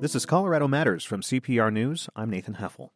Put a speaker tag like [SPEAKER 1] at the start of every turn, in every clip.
[SPEAKER 1] This is Colorado Matters from CPR News. I'm Nathan Heffel.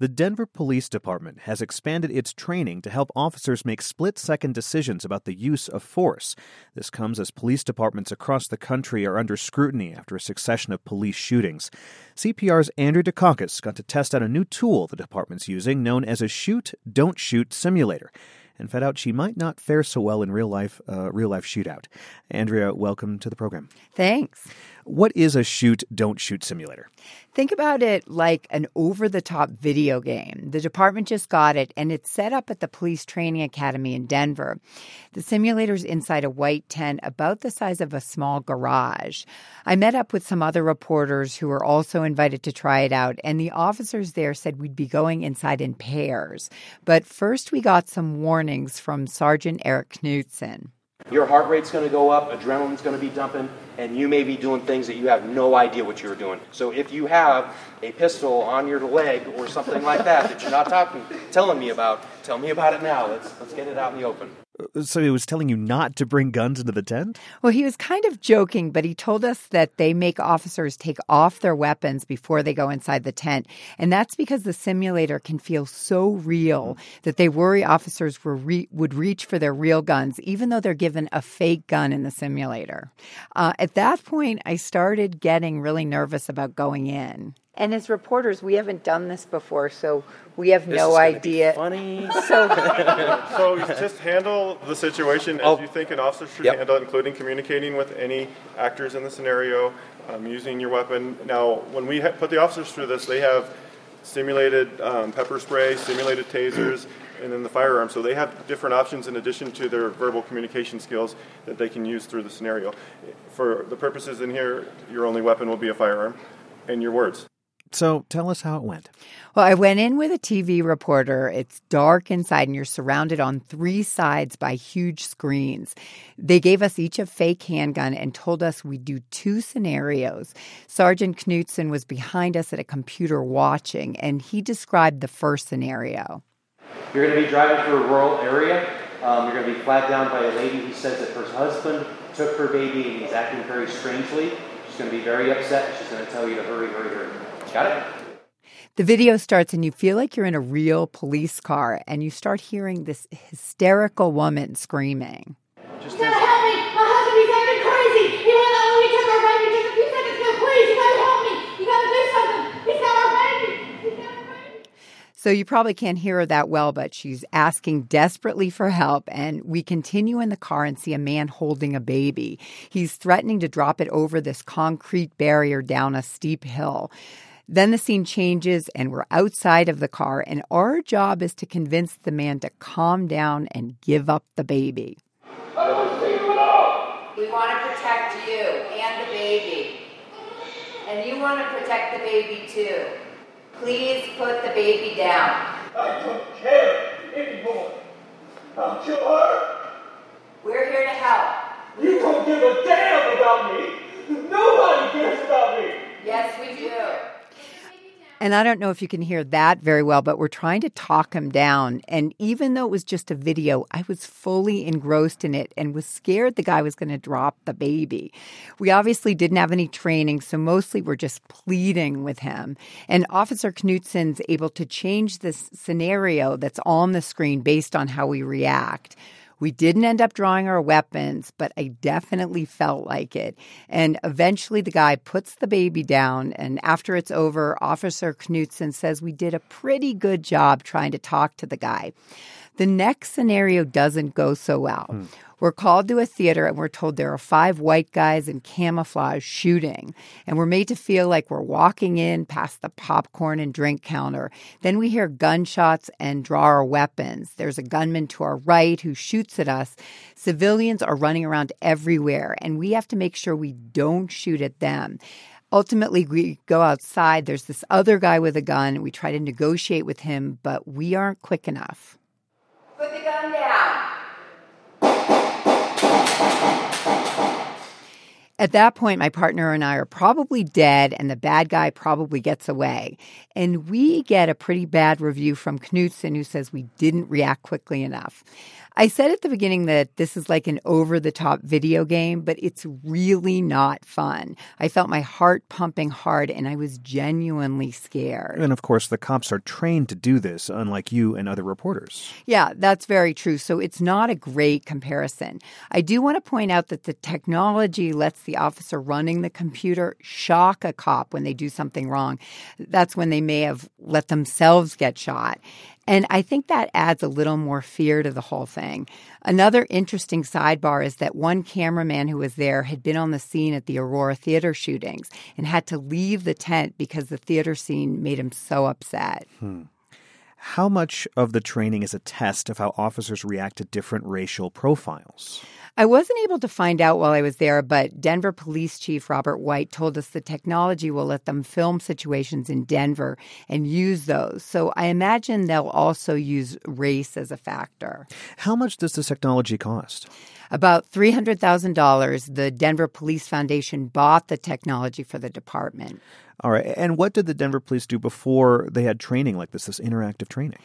[SPEAKER 1] The Denver Police Department has expanded its training to help officers make split second decisions about the use of force. This comes as police departments across the country are under scrutiny after a succession of police shootings. CPR's Andrea Dukakis got to test out a new tool the department's using known as a shoot, don't shoot simulator and found out she might not fare so well in real life uh, real life shootout. Andrea, welcome to the program.
[SPEAKER 2] Thanks.
[SPEAKER 1] What is a shoot don't shoot simulator?
[SPEAKER 2] Think about it like an over the top video game. The department just got it and it's set up at the Police Training Academy in Denver. The simulator's inside a white tent about the size of a small garage. I met up with some other reporters who were also invited to try it out, and the officers there said we'd be going inside in pairs. But first, we got some warnings from Sergeant Eric Knutson.
[SPEAKER 3] Your heart rate's going to go up, adrenaline's going to be dumping, and you may be doing things that you have no idea what you're doing. So if you have a pistol on your leg or something like that that you're not talking, telling me about, tell me about it now. Let's let's get it out in the open.
[SPEAKER 1] So he was telling you not to bring guns into the tent?
[SPEAKER 2] Well, he was kind of joking, but he told us that they make officers take off their weapons before they go inside the tent. And that's because the simulator can feel so real that they worry officers re- would reach for their real guns, even though they're given a fake gun in the simulator. Uh, at that point, I started getting really nervous about going in. And as reporters, we haven't done this before, so we have
[SPEAKER 3] This
[SPEAKER 2] no
[SPEAKER 3] is
[SPEAKER 2] idea.
[SPEAKER 3] Be funny.
[SPEAKER 2] So
[SPEAKER 4] So just handle the situation as
[SPEAKER 3] Oh.
[SPEAKER 4] you think an officer should
[SPEAKER 3] Yep.
[SPEAKER 4] handle, it, including communicating with any actors in the scenario, um, using your weapon. Now, when we ha- put the officers through this, they have simulated um, pepper spray, simulated tasers, and then the firearm. So they have different options in addition to their verbal communication skills that they can use through the scenario. For the purposes in here, your only weapon will be a firearm and your words.
[SPEAKER 1] So tell us how it went.
[SPEAKER 2] Well, I went in with a TV reporter. It's dark inside, and you're surrounded on three sides by huge screens. They gave us each a fake handgun and told us we'd do two scenarios. Sergeant Knutson was behind us at a computer watching, and he described the first scenario.
[SPEAKER 3] You're going to be driving through a rural area. Um, you're going to be flagged down by a lady who says that her husband took her baby and he's acting very strangely. She's going to be very upset. And she's going to tell you to hurry, hurry, hurry. Got it?
[SPEAKER 2] The video starts, and you feel like you're in a real police car, and you start hearing this hysterical woman screaming.
[SPEAKER 3] Just
[SPEAKER 5] You gotta help me! My husband, he's acting crazy! He won't let me take our baby just a few seconds ago. Please, you gotta help me! You gotta do something! He's got our baby! He's got our baby!
[SPEAKER 2] So you probably can't hear her that well, but she's asking desperately for help. And we continue in the car and see a man holding a baby. He's threatening to drop it over this concrete barrier down a steep hill. Then the scene changes and we're outside of the car, and our job is to convince the man to calm down and give up the baby.
[SPEAKER 6] We want to protect you and the baby. And you want to protect the baby too. Please put the baby down.
[SPEAKER 7] I don't care anymore. I'll kill her.
[SPEAKER 6] We're here to help.
[SPEAKER 7] You don't give a damn about me. Nobody cares about me.
[SPEAKER 6] Yes, we do.
[SPEAKER 2] And I don't know if you can hear that very well, but we're trying to talk him down. And even though it was just a video, I was fully engrossed in it and was scared the guy was going to drop the baby. We obviously didn't have any training, so mostly we're just pleading with him. And Officer Knutson's able to change this scenario that's on the screen based on how we react. We didn't end up drawing our weapons, but I definitely felt like it. And eventually the guy puts the baby down. And after it's over, Officer Knutson says we did a pretty good job trying to talk to the guy. The next scenario doesn't go so well. Hmm. We're called to a theater and we're told there are five white guys in camouflage shooting. And we're made to feel like we're walking in past the popcorn and drink counter. Then we hear gunshots and draw our weapons. There's a gunman to our right who shoots at us. Civilians are running around everywhere, and we have to make sure we don't shoot at them. Ultimately, we go outside. There's this other guy with a gun. We try to negotiate with him, but we aren't quick enough.
[SPEAKER 6] Put the gun down.
[SPEAKER 2] At that point, my partner and I are probably dead, and the bad guy probably gets away. And we get a pretty bad review from Knutson, who says we didn't react quickly enough. I said at the beginning that this is like an over the top video game, but it's really not fun. I felt my heart pumping hard and I was genuinely scared.
[SPEAKER 1] And of course, the cops are trained to do this, unlike you and other reporters.
[SPEAKER 2] Yeah, that's very true. So it's not a great comparison. I do want to point out that the technology lets the officer running the computer shock a cop when they do something wrong. That's when they may have let themselves get shot. And I think that adds a little more fear to the whole thing. Another interesting sidebar is that one cameraman who was there had been on the scene at the Aurora Theater shootings and had to leave the tent because the theater scene made him so upset.
[SPEAKER 1] Hmm. How much of the training is a test of how officers react to different racial profiles?
[SPEAKER 2] I wasn't able to find out while I was there, but Denver Police Chief Robert White told us the technology will let them film situations in Denver and use those. So I imagine they'll also use race as a factor.
[SPEAKER 1] How much does this technology cost?
[SPEAKER 2] About $300,000. The Denver Police Foundation bought the technology for the department.
[SPEAKER 1] All right. And what did the Denver police do before they had training like this, this interactive training?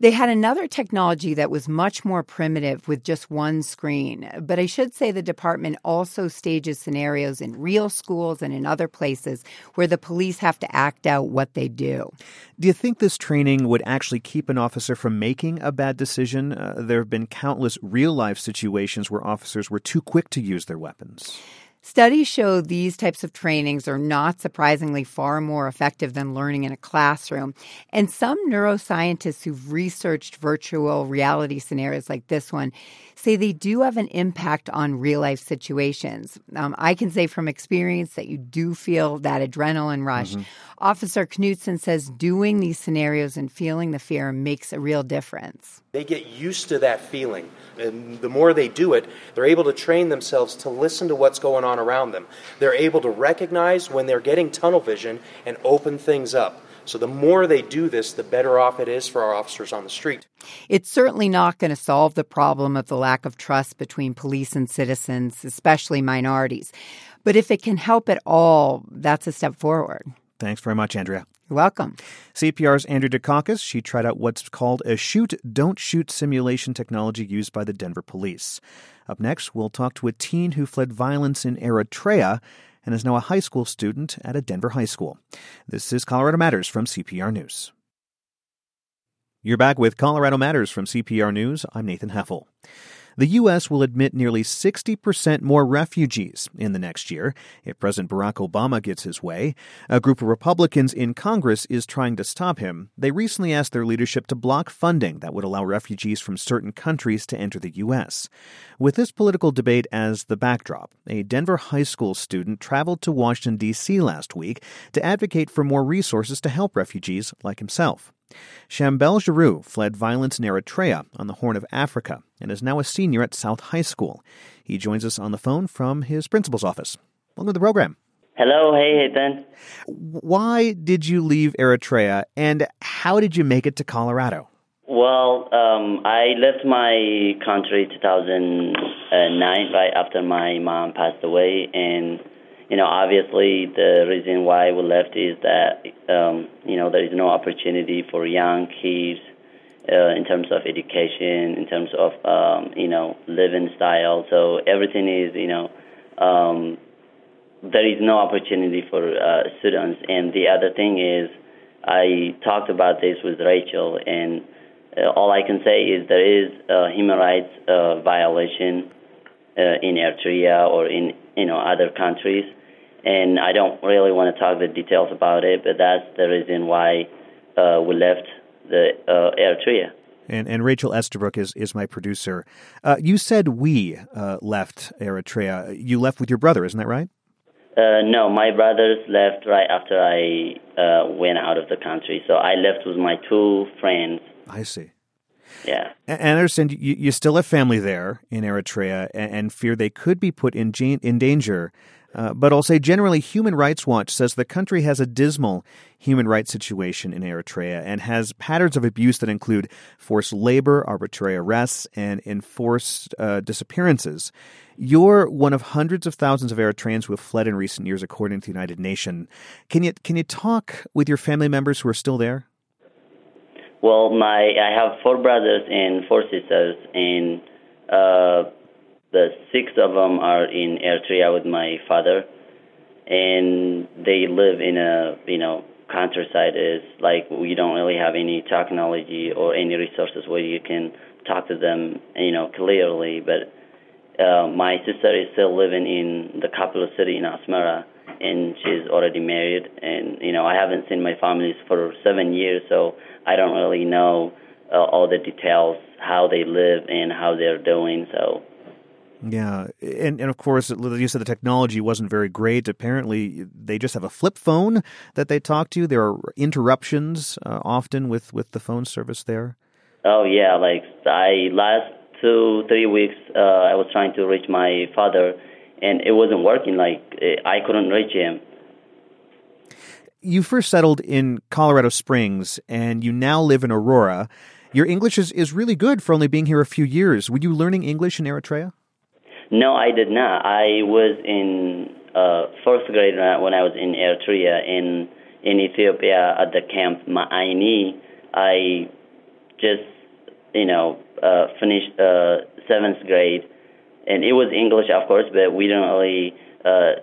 [SPEAKER 2] They had another technology that was much more primitive with just one screen. But I should say the department also stages scenarios in real schools and in other places where the police have to act out what they do.
[SPEAKER 1] Do you think this training would actually keep an officer from making a bad decision? Uh, there have been countless real life situations where officers were too quick to use their weapons.
[SPEAKER 2] Studies show these types of trainings are not surprisingly far more effective than learning in a classroom. And some neuroscientists who've researched virtual reality scenarios like this one say they do have an impact on real life situations. Um, I can say from experience that you do feel that adrenaline rush. Mm-hmm. Officer Knutson says doing these scenarios and feeling the fear makes a real difference.
[SPEAKER 3] They get used to that feeling. And the more they do it, they're able to train themselves to listen to what's going on around them. They're able to recognize when they're getting tunnel vision and open things up. So the more they do this, the better off it is for our officers on the street.
[SPEAKER 2] It's certainly not going to solve the problem of the lack of trust between police and citizens, especially minorities. But if it can help at all, that's a step forward.
[SPEAKER 1] Thanks very much, Andrea.
[SPEAKER 2] Welcome.
[SPEAKER 1] CPR's Andrea Dukakis, she tried out what's called a shoot, don't shoot simulation technology used by the Denver police. Up next, we'll talk to a teen who fled violence in Eritrea and is now a high school student at a Denver high school. This is Colorado Matters from CPR News. You're back with Colorado Matters from CPR News. I'm Nathan Heffel. The U.S. will admit nearly 60% more refugees in the next year if President Barack Obama gets his way. A group of Republicans in Congress is trying to stop him. They recently asked their leadership to block funding that would allow refugees from certain countries to enter the U.S. With this political debate as the backdrop, a Denver high school student traveled to Washington, D.C. last week to advocate for more resources to help refugees like himself. Shambel Giroux fled violence in Eritrea on the Horn of Africa and is now a senior at South High School. He joins us on the phone from his principal's office. Welcome to the program.
[SPEAKER 8] Hello, hey, Ethan.
[SPEAKER 1] Why did you leave Eritrea and how did you make it to Colorado?
[SPEAKER 8] Well, um, I left my country 2009, right after my mom passed away, and you know, obviously the reason why we left is that um, you know there is no opportunity for young kids uh, in terms of education, in terms of um, you know living style. So everything is you know um, there is no opportunity for uh, students. And the other thing is, I talked about this with Rachel, and uh, all I can say is there is a human rights uh, violation uh, in Eritrea or in you know other countries and I don't really want to talk the details about it, but that's the reason why uh, we left the uh, Eritrea.
[SPEAKER 1] And, and Rachel Estabrook is, is my producer. Uh, you said we uh, left Eritrea. You left with your brother, isn't that right?
[SPEAKER 8] Uh, no, my brothers left right after I uh, went out of the country. So I left with my two friends.
[SPEAKER 1] I see.
[SPEAKER 8] Yeah.
[SPEAKER 1] And I understand you, you still have family there in Eritrea and, and fear they could be put in, in danger uh, but I'll say generally, Human Rights Watch says the country has a dismal human rights situation in Eritrea and has patterns of abuse that include forced labor, arbitrary arrests, and enforced uh, disappearances. You're one of hundreds of thousands of Eritreans who have fled in recent years, according to the United Nations. Can you can you talk with your family members who are still there?
[SPEAKER 8] Well, my I have four brothers and four sisters, and uh, the six of them are in Eritrea with my father, and they live in a you know countryside. Is like we don't really have any technology or any resources where you can talk to them, you know, clearly. But uh, my sister is still living in the capital city in Asmara, and she's already married. And you know, I haven't seen my family for seven years, so I don't really know uh, all the details, how they live and how they're doing. So.
[SPEAKER 1] Yeah, and and of course, you said the technology wasn't very great. Apparently, they just have a flip phone that they talk to. There are interruptions uh, often with with the phone service there.
[SPEAKER 8] Oh yeah, like I last two three weeks uh, I was trying to reach my father, and it wasn't working. Like I couldn't reach him.
[SPEAKER 1] You first settled in Colorado Springs, and you now live in Aurora. Your English is, is really good for only being here a few years. Were you learning English in Eritrea?
[SPEAKER 8] No, I did not. I was in uh, first grade when I was in Eritrea in in Ethiopia at the camp Mai Aini. I just you know uh, finished uh, seventh grade, and it was English, of course, but we didn't really uh,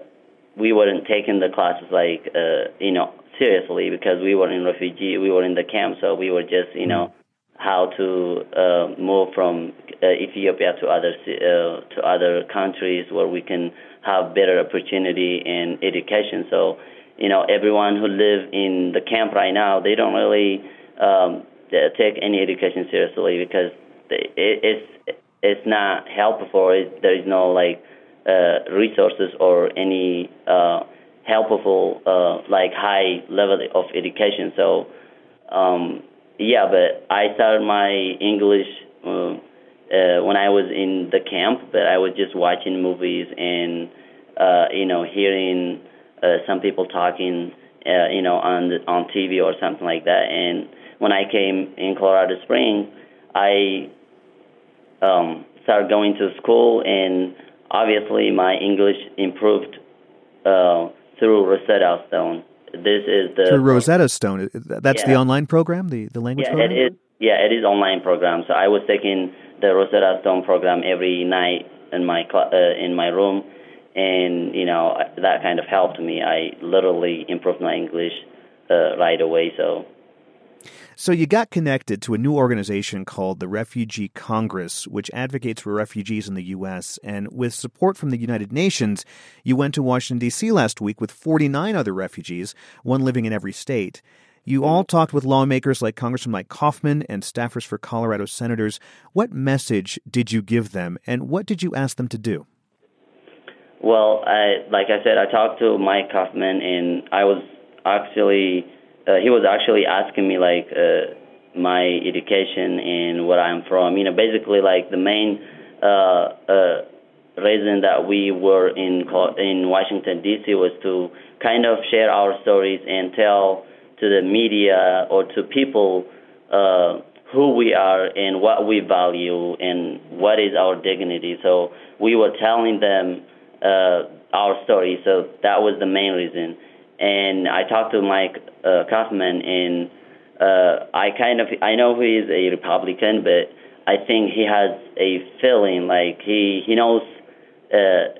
[SPEAKER 8] we weren't taking the classes like uh, you know seriously because we were in refugee, we were in the camp, so we were just you know how to uh, move from uh, Ethiopia to other uh, to other countries where we can have better opportunity in education. So, you know, everyone who live in the camp right now, they don't really um, take any education seriously because it's it's not helpful. There is no like uh, resources or any uh, helpful uh, like high level of education. So. Um, yeah, but I started my English uh, uh, when I was in the camp. But I was just watching movies and uh, you know hearing uh, some people talking, uh, you know, on the, on TV or something like that. And when I came in Colorado Springs, I um, started going to school, and obviously my English improved uh, through Rosetta Stone this is the
[SPEAKER 1] through Rosetta Stone. That's yeah. the online program, the the language
[SPEAKER 8] yeah,
[SPEAKER 1] program.
[SPEAKER 8] It is, yeah, it is online program. So I was taking the Rosetta Stone program every night in my cl- uh, in my room, and you know that kind of helped me. I literally improved my English uh, right away. So
[SPEAKER 1] so you got connected to a new organization called the Refugee Congress, which advocates for refugees in the U.S. And with support from the United Nations, you went to Washington, D.C. last week with 49 other refugees, one living in every state. You all talked with lawmakers like Congressman Mike Coffman and staffers for Colorado senators. What message did you give them, and what did you ask them to do?
[SPEAKER 8] Well, I, like I said, I talked to Mike Coffman, and I was actually uh, he was actually asking me like uh, my education and where I'm from. You know, basically like the main uh, uh, reason that we were in in Washington D.C. was to kind of share our stories and tell to the media or to people uh, who we are and what we value and what is our dignity. So we were telling them uh, our story. So that was the main reason and I talked to Mike uh, Coffman, and uh, I kind of I know he is a Republican, but I think he has a feeling like he he knows uh,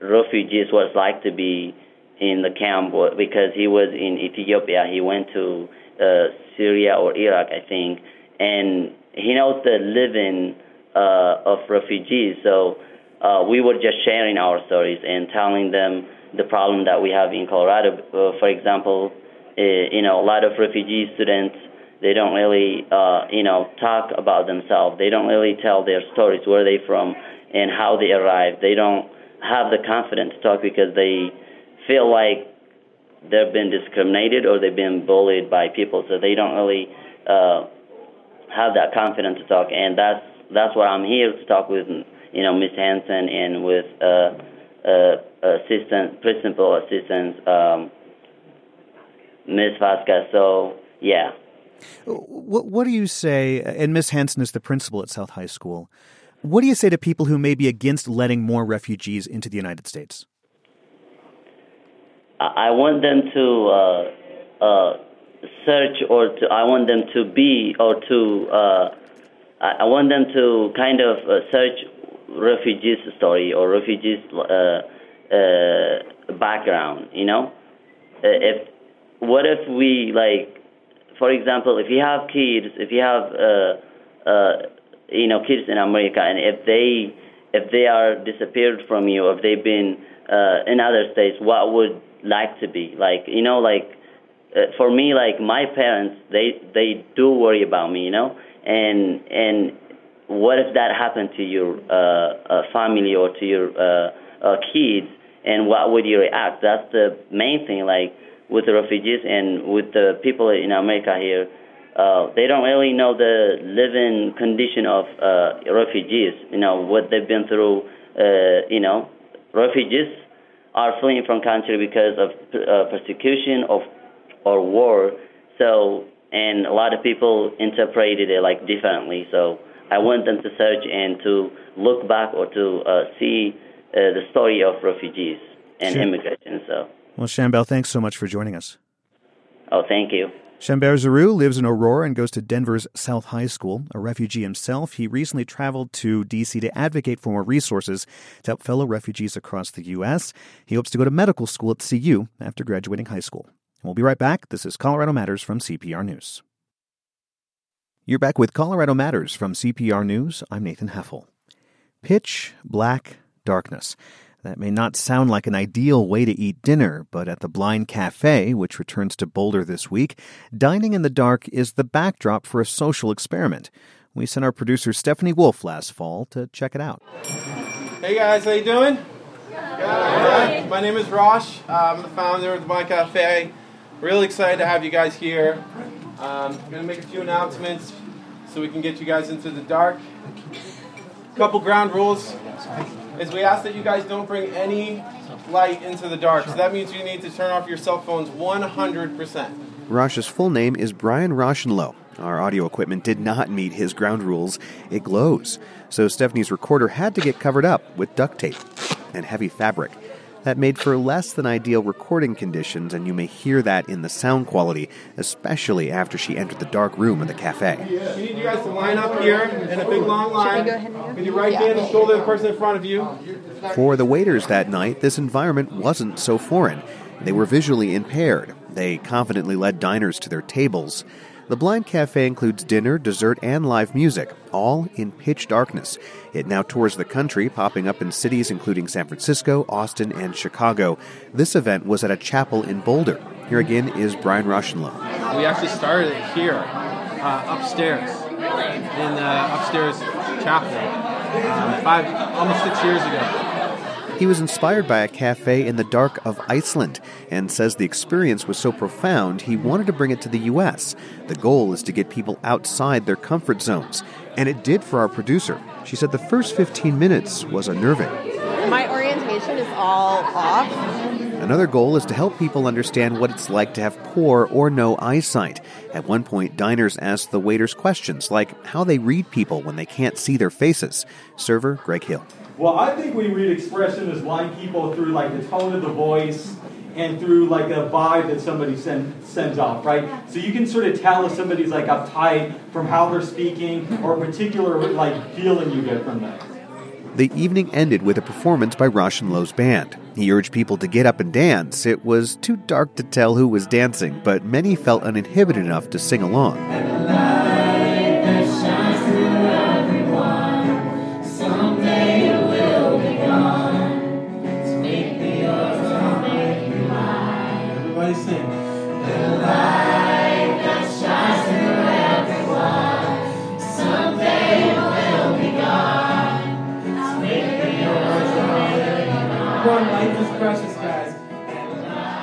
[SPEAKER 8] refugees what it's like to be in the camp because he was in Ethiopia. He went to uh, Syria or Iraq, I think, and he knows the living uh, of refugees. So uh, we were just sharing our stories and telling them the problem that we have in Colorado. Uh, for example, uh, you know, a lot of refugee students they don't really uh, you know talk about themselves. They don't really tell their stories, where they from, and how they arrived. They don't have the confidence to talk because they feel like they've been discriminated or they've been bullied by people, so they don't really uh, have that confidence to talk. And that's that's what I'm here to talk with, you know, Miss Hanson and with. Uh, assistant, principal assistant, um, Ms. Vasquez. So, yeah.
[SPEAKER 1] What, what do you say? And Miss Hanson is the principal at South High School. What do you say to people who may be against letting more refugees into the United States?
[SPEAKER 8] I want them to uh, uh, search or to, I want them to be or to, uh, I want them to kind of uh, search refugees story or refugees uh, uh, background, you know? if, what if we like, for example, if you have kids, if you have, you know, kids in America and if they, if they are disappeared from you, if they've been in other states, what would like to be. Like you know, like uh, for me, like my parents, they they do worry about me, you know, and and what if that happened to your uh, uh, family or to your uh, uh, kids, and what would you react? That's the main thing. Like with the refugees and with the people in America here, they don't really know the living condition of refugees. You know what they've been through. You know, refugees are fleeing from country because of persecution of or war. So, and a lot of people interpreted it like differently. So, I want them to search and to look back or to uh, see uh, the story of refugees and sure. immigration. So,
[SPEAKER 1] well, Shambel, thanks so much for joining us.
[SPEAKER 8] Oh, thank you.
[SPEAKER 1] Shamber Zaru lives in Aurora and goes to Denver's South High School. A refugee himself, he recently traveled to D.C. to advocate for more resources to help fellow refugees across the U.S. He hopes to go to medical school at CU after graduating high school. We'll be right back. This is Colorado Matters from CPR News. You're back with Colorado Matters from CPR News. I'm Nathan Heffel. Pitch black darkness. That may not sound like an ideal way to eat dinner, but at the Blind Cafe, which returns to Boulder this week, dining in the dark is the backdrop for a social experiment. We sent our producer Stephanie Wolf last fall to check it out.
[SPEAKER 9] Hey guys, how you doing? Good. My name is Rosh. I'm the founder of the Blind Cafe. Really excited to have you guys here. Um, I'm going to make a few announcements so we can get you guys into the dark. A couple ground rules is we ask that you guys don't bring any light into the dark. So that means you need to turn off your cell phones 100%.
[SPEAKER 1] Rosh's full name is Brian Rauschenloh. Our audio equipment did not meet his ground rules. It glows. So Stephanie's recorder had to get covered up with duct tape and heavy fabric. That made for less than ideal recording conditions, and you may hear that in the sound quality, especially after she entered the dark room of the cafe.
[SPEAKER 9] We need you guys to line up here in a big long line with your right hand and shoulder the person in front of you.
[SPEAKER 1] For the waiters that night, this environment wasn't so foreign. They were visually impaired. They confidently led diners to their tables. The Blind Cafe includes dinner, dessert, and live music, all in pitch darkness. It now tours the country, popping up in cities including San Francisco, Austin, and Chicago. This event was at a chapel in Boulder. Here again is Brian Rauschenloh.
[SPEAKER 9] We actually started it here, uh, upstairs, in the upstairs chapel, uh, five, almost six years ago.
[SPEAKER 1] He was inspired by a cafe in the dark of Iceland and says the experience was so profound he wanted to bring it to the U.S. The goal is to get people outside their comfort zones. And it did for our producer. She said the first 15 minutes was unnerving.
[SPEAKER 10] My orientation is all off.
[SPEAKER 1] Another goal is to help people understand what it's like to have poor or no eyesight. At one point, diners asked the waiters questions like how they read people when they can't see their faces. Server Greg Hill.
[SPEAKER 11] Well, I think we read expression as blind people through like the tone of the voice and through like a vibe that somebody send, sends off, right? So you can sort of tell if somebody's like uptight from how they're speaking or a particular like feeling you get from them.
[SPEAKER 1] The evening ended with a performance by Rauschenloh's band. He urged people to get up and dance. It was too dark to tell who was dancing, but many felt uninhibited enough to sing along.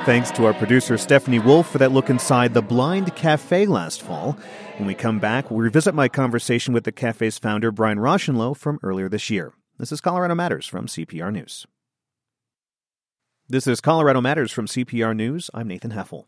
[SPEAKER 1] Thanks to our producer Stephanie Wolf for that look inside the Blind Cafe last fall. When we come back, we'll revisit my conversation with the cafe's founder, Brian Rauschenloh, from earlier this year. This is Colorado Matters from CPR News. This is Colorado Matters from CPR News. I'm Nathan Heffel.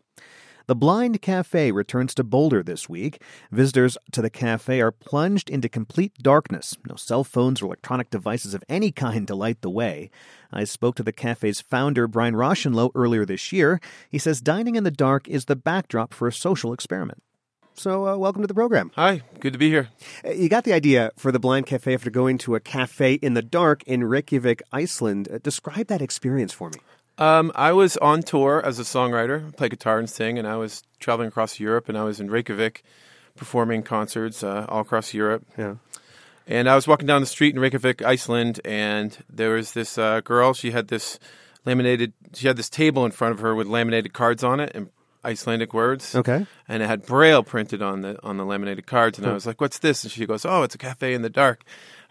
[SPEAKER 1] The Blind Cafe returns to Boulder this week. Visitors to the cafe are plunged into complete darkness. No cell phones or electronic devices of any kind to light the way. I spoke to the cafe's founder, Brian Rauschenloh, earlier this year. He says dining in the dark is the backdrop for a social experiment. So, uh, welcome to the program.
[SPEAKER 9] Hi, good to be here.
[SPEAKER 1] Uh, You got the idea for the Blind Cafe after going to a cafe in the dark in Reykjavik, Iceland. Uh, describe that experience for me.
[SPEAKER 9] Um, I was on tour as a songwriter, play guitar and sing, and I was traveling across Europe, and I was in Reykjavik performing concerts uh, all across Europe.
[SPEAKER 1] Yeah.
[SPEAKER 9] And I was walking down the street in Reykjavik, Iceland, and there was this uh, girl. She had this laminated. She had this table in front of her with laminated cards on it and Icelandic words.
[SPEAKER 1] Okay.
[SPEAKER 9] And it had Braille printed on the on the laminated cards. And I was like, "What's this?" And she goes, "Oh, it's a cafe in the dark."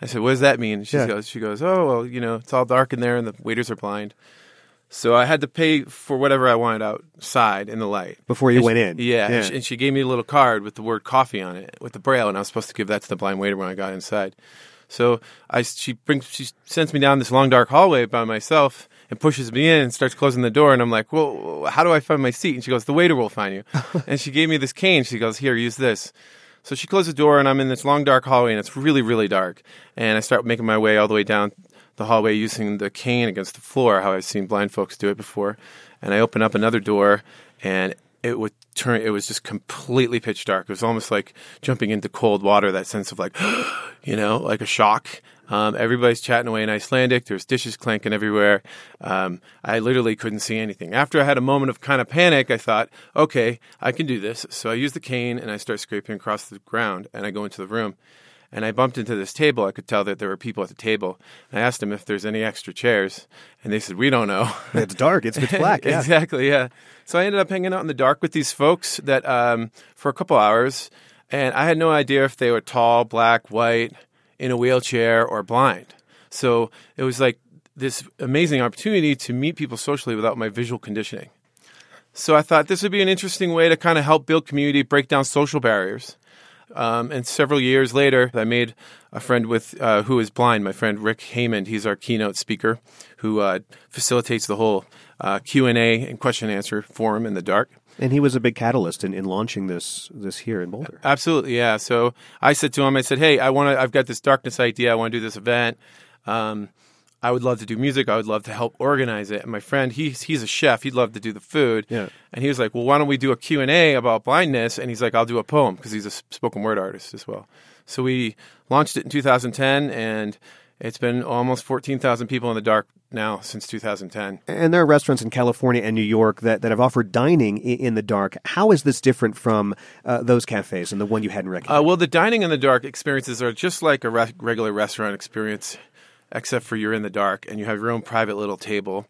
[SPEAKER 9] I said, "What does that mean?" She
[SPEAKER 1] Yeah.
[SPEAKER 9] goes, "She goes, oh well, you know, it's all dark in there, and the waiters are blind." So I had to pay for whatever I wanted outside in the light
[SPEAKER 1] Before you
[SPEAKER 9] And
[SPEAKER 1] went
[SPEAKER 9] she-
[SPEAKER 1] in.
[SPEAKER 9] Yeah,
[SPEAKER 1] Yeah.
[SPEAKER 9] And, she, and she gave me a little card with the word coffee on it with the braille, and I was supposed to give that to the blind waiter when I got inside. So I she brings she sends me down this long dark hallway by myself and pushes me in and starts closing the door, and I'm like, well, how do I find my seat? And she goes, the waiter will find you. and she gave me this cane. She goes, here, use this. So she closed the door, and I'm in this long dark hallway, and it's really, really dark. And I start making my way all the way down the hallway using the cane against the floor, how I've seen blind folks do it before. And I open up another door, and it would turn. It was just completely pitch dark. It was almost like jumping into cold water. That sense of like, you know, like a shock. Um, everybody's chatting away in Icelandic. There's dishes clanking everywhere. Um, I literally couldn't see anything. After I had a moment of kind of panic, I thought, okay, I can do this. So I use the cane and I start scraping across the ground and I go into the room. And I bumped into this table. I could tell that there were people at the table. And I asked them if there's any extra chairs. And they said, we don't know.
[SPEAKER 1] It's dark. It's pitch black. Yeah.
[SPEAKER 9] exactly, yeah. So I ended up hanging out in the dark with these folks that um, for a couple hours. And I had no idea if they were tall, black, white, in a wheelchair, or blind. So it was like this amazing opportunity to meet people socially without my visual conditioning. So I thought this would be an interesting way to kind of help build community, break down social barriers. Um, and several years later, I made a friend with uh, who is blind. My friend Rick Haymond. He's our keynote speaker, who uh, facilitates the whole uh, Q and A and question and answer forum in the dark.
[SPEAKER 1] And he was a big catalyst in, in launching this this here in Boulder.
[SPEAKER 9] Absolutely, yeah. So I said to him, I said, "Hey, I want to. I've got this darkness idea. I want to do this event. Um, I would love to do music. I would love to help organize it." And my friend, he's he's a chef. He'd love to do the food.
[SPEAKER 1] Yeah.
[SPEAKER 9] And he was like, "Well, why don't we do a Q and A about blindness?" And he's like, "I'll do a poem because he's a spoken word artist as well." So we launched it in 2010, and it's been almost 14,000 people in the dark now since 2010.
[SPEAKER 1] And there are restaurants in California and New York that, that have offered dining in, the dark. How is this different from uh, those cafes and the one you had in Reykjavik?
[SPEAKER 9] Uh, well, the dining in the dark experiences are just like a re- regular restaurant experience, except for you're in the dark and you have your own private little table,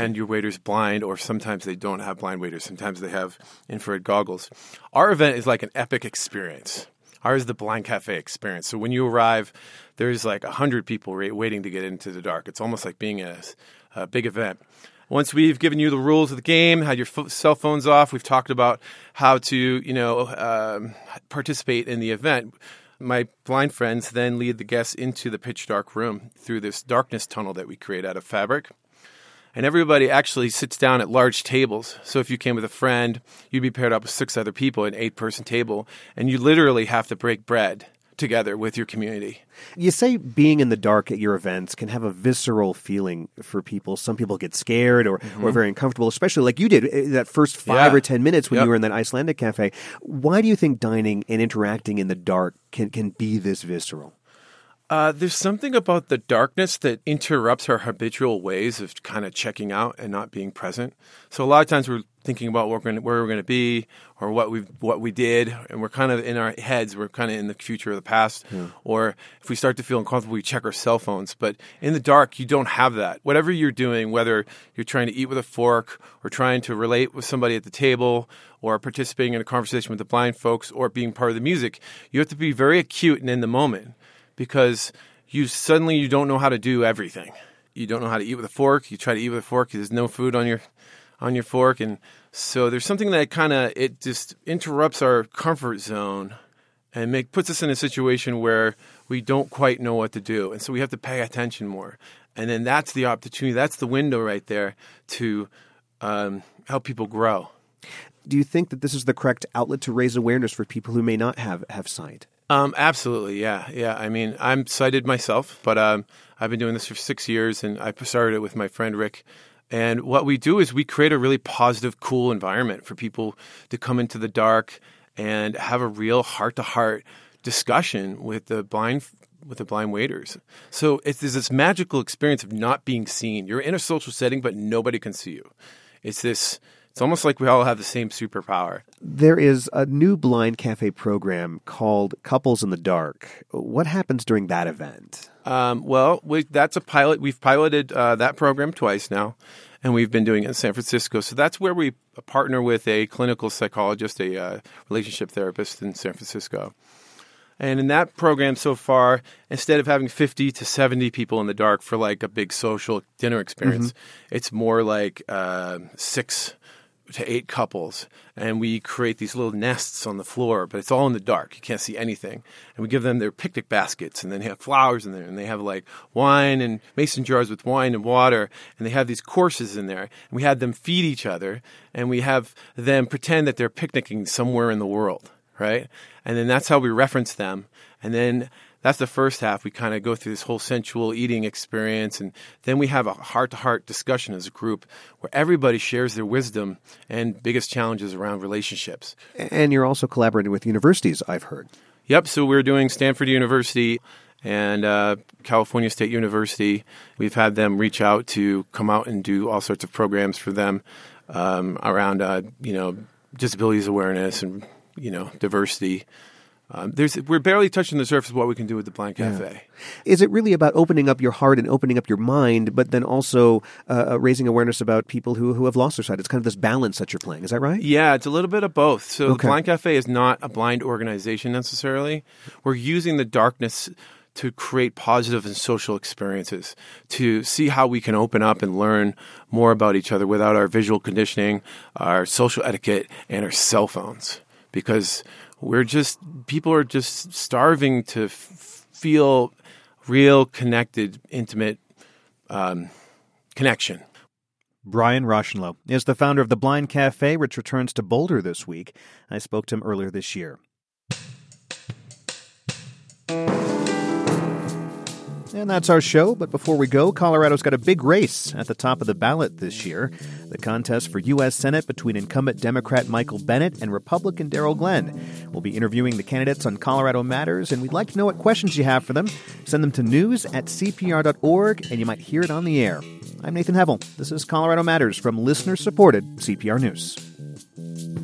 [SPEAKER 9] and your waiter's blind, or sometimes they don't have blind waiters. Sometimes they have infrared goggles. Our event is like an epic experience. Ours is the blind cafe experience. So when you arrive, there's like a hundred people waiting to get into the dark. It's almost like being a, a big event. Once we've given you the rules of the game, had your cell phones off, we've talked about how to, you know, um, participate in the event. My blind friends then lead the guests into the pitch dark room through this darkness tunnel that we create out of fabric. And everybody actually sits down at large tables. So if you came with a friend, you'd be paired up with six other people, an eight person table, and you literally have to break bread together with your community.
[SPEAKER 1] You say being in the dark at your events can have a visceral feeling for people. Some people get scared or, or very uncomfortable, especially like you did uh, that first five
[SPEAKER 9] Mm-hmm. Yeah.
[SPEAKER 1] or ten minutes when
[SPEAKER 9] Yep.
[SPEAKER 1] you were in that Icelandic cafe. Why do you think dining and interacting in the dark can, can be this visceral?
[SPEAKER 9] Uh, there's something about the darkness that interrupts our habitual ways of kind of checking out and not being present. So a lot of times we're thinking about where we're going to, where we're going to be or what we what we did, and we're kind of in our heads. We're kind of in the future or the past. Or if we start to feel uncomfortable, we check our cell phones. But in the dark, you don't have that. Whatever you're doing, whether you're trying to eat with a fork or trying to relate with somebody at the table or participating in a conversation with the blind folks or being part of the music, you have to be very acute and in the moment because you suddenly you don't know how to do everything. You don't know how to eat with a fork. You try to eat with a fork. There's no food on your on your fork, and so there's something that kind of it just interrupts our comfort zone and make puts us in a situation where we don't quite know what to do, and so we have to pay attention more. And then that's the opportunity. That's the window right there to um, help people grow.
[SPEAKER 1] Do you think that this is the correct outlet to raise awareness for people who may not have, have sight?
[SPEAKER 9] Um, absolutely, yeah, yeah. I mean, I'm sighted myself, but um, I've been doing this for six years, and I started it with my friend Rick. And what we do is we create a really positive, cool environment for people to come into the dark and have a real heart-to-heart discussion with the blind with the blind waiters. So it's this magical experience of not being seen. You're in a social setting, but nobody can see you. It's this. It's almost like we all have the same superpower.
[SPEAKER 1] There is a new blind cafe program called Couples in the Dark. What happens during that event?
[SPEAKER 9] Um, well, we, that's a pilot. We've piloted uh, that program twice now, and we've been doing it in San Francisco. So that's where we partner with a clinical psychologist, a uh, relationship therapist in San Francisco. And in that program so far, instead of having 50 to 70 people in the dark for like a big social dinner experience, mm-hmm. it's more like uh, six to eight couples. And we create these little nests on the floor, but it's all in the dark. You can't see anything. And we give them their picnic baskets, and then they have flowers in there, and they have like wine and mason jars with wine and water, and they have these courses in there. And we have them feed each other, and we have them pretend that they're picnicking somewhere in the world right? And then that's how we reference them. And then that's the first half. We kind of go through this whole sensual eating experience, and then we have a heart to heart discussion as a group where everybody shares their wisdom and biggest challenges around relationships.
[SPEAKER 1] And you're also collaborating with universities, I've heard.
[SPEAKER 9] Yep. So we're doing Stanford University and uh, California State University. We've had them reach out to come out and do all sorts of programs for them um, around, uh, you know, disabilities awareness and you know diversity. Um, there's we're barely touching the surface of what we can do with the Blind Cafe. Yeah.
[SPEAKER 1] Is it really about opening up your heart and opening up your mind, but then also uh, uh, raising awareness about people who who have lost their sight? It's kind of this balance that you're playing. Is that right?
[SPEAKER 9] Yeah, it's a little bit of both. So okay. the Blind Cafe is not a blind organization necessarily. We're using the darkness to create positive and social experiences, to see how we can open up and learn more about each other without our visual conditioning, our social etiquette, and our cell phones because we're just people are just starving to f- feel real connected intimate um, connection
[SPEAKER 1] Brian Rauschenloh is the founder of the Blind Cafe, which returns to Boulder this week. I spoke to him earlier this year. And that's our show. But before we go, Colorado's got a big race at the top of the ballot this year. The contest for U.S. Senate between incumbent Democrat Michael Bennet and Republican Darryl Glenn. We'll be interviewing the candidates on Colorado Matters, and we'd like to know what questions you have for them. Send them to news at cpr.org, and you might hear it on the air. I'm Nathan Heffel. This is Colorado Matters from listener supported CPR News.